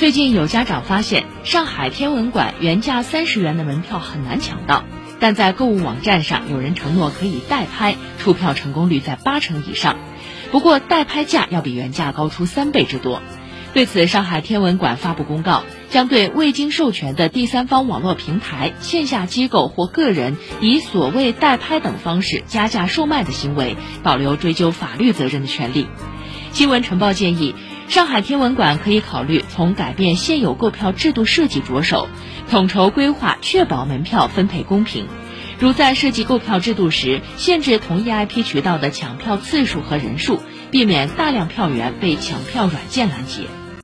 最近有家长发现，上海天文馆原价三十元的门票很难抢到，但在购物网站上有人承诺可以代拍，出票成功率在八成以上。不过代拍价要比原价高出三倍之多。对此，上海天文馆发布公告，将对未经授权的第三方网络平台、线下机构或个人以所谓代拍等方式加价售卖的行为，保留追究法律责任的权利。新闻晨报建议，上海天文馆可以考虑从改变现有购票制度设计着手，统筹规划，确保门票分配公平。如在设计购票制度时，限制同一 IP 渠道的抢票次数和人数，避免大量票源被抢票软件拦截。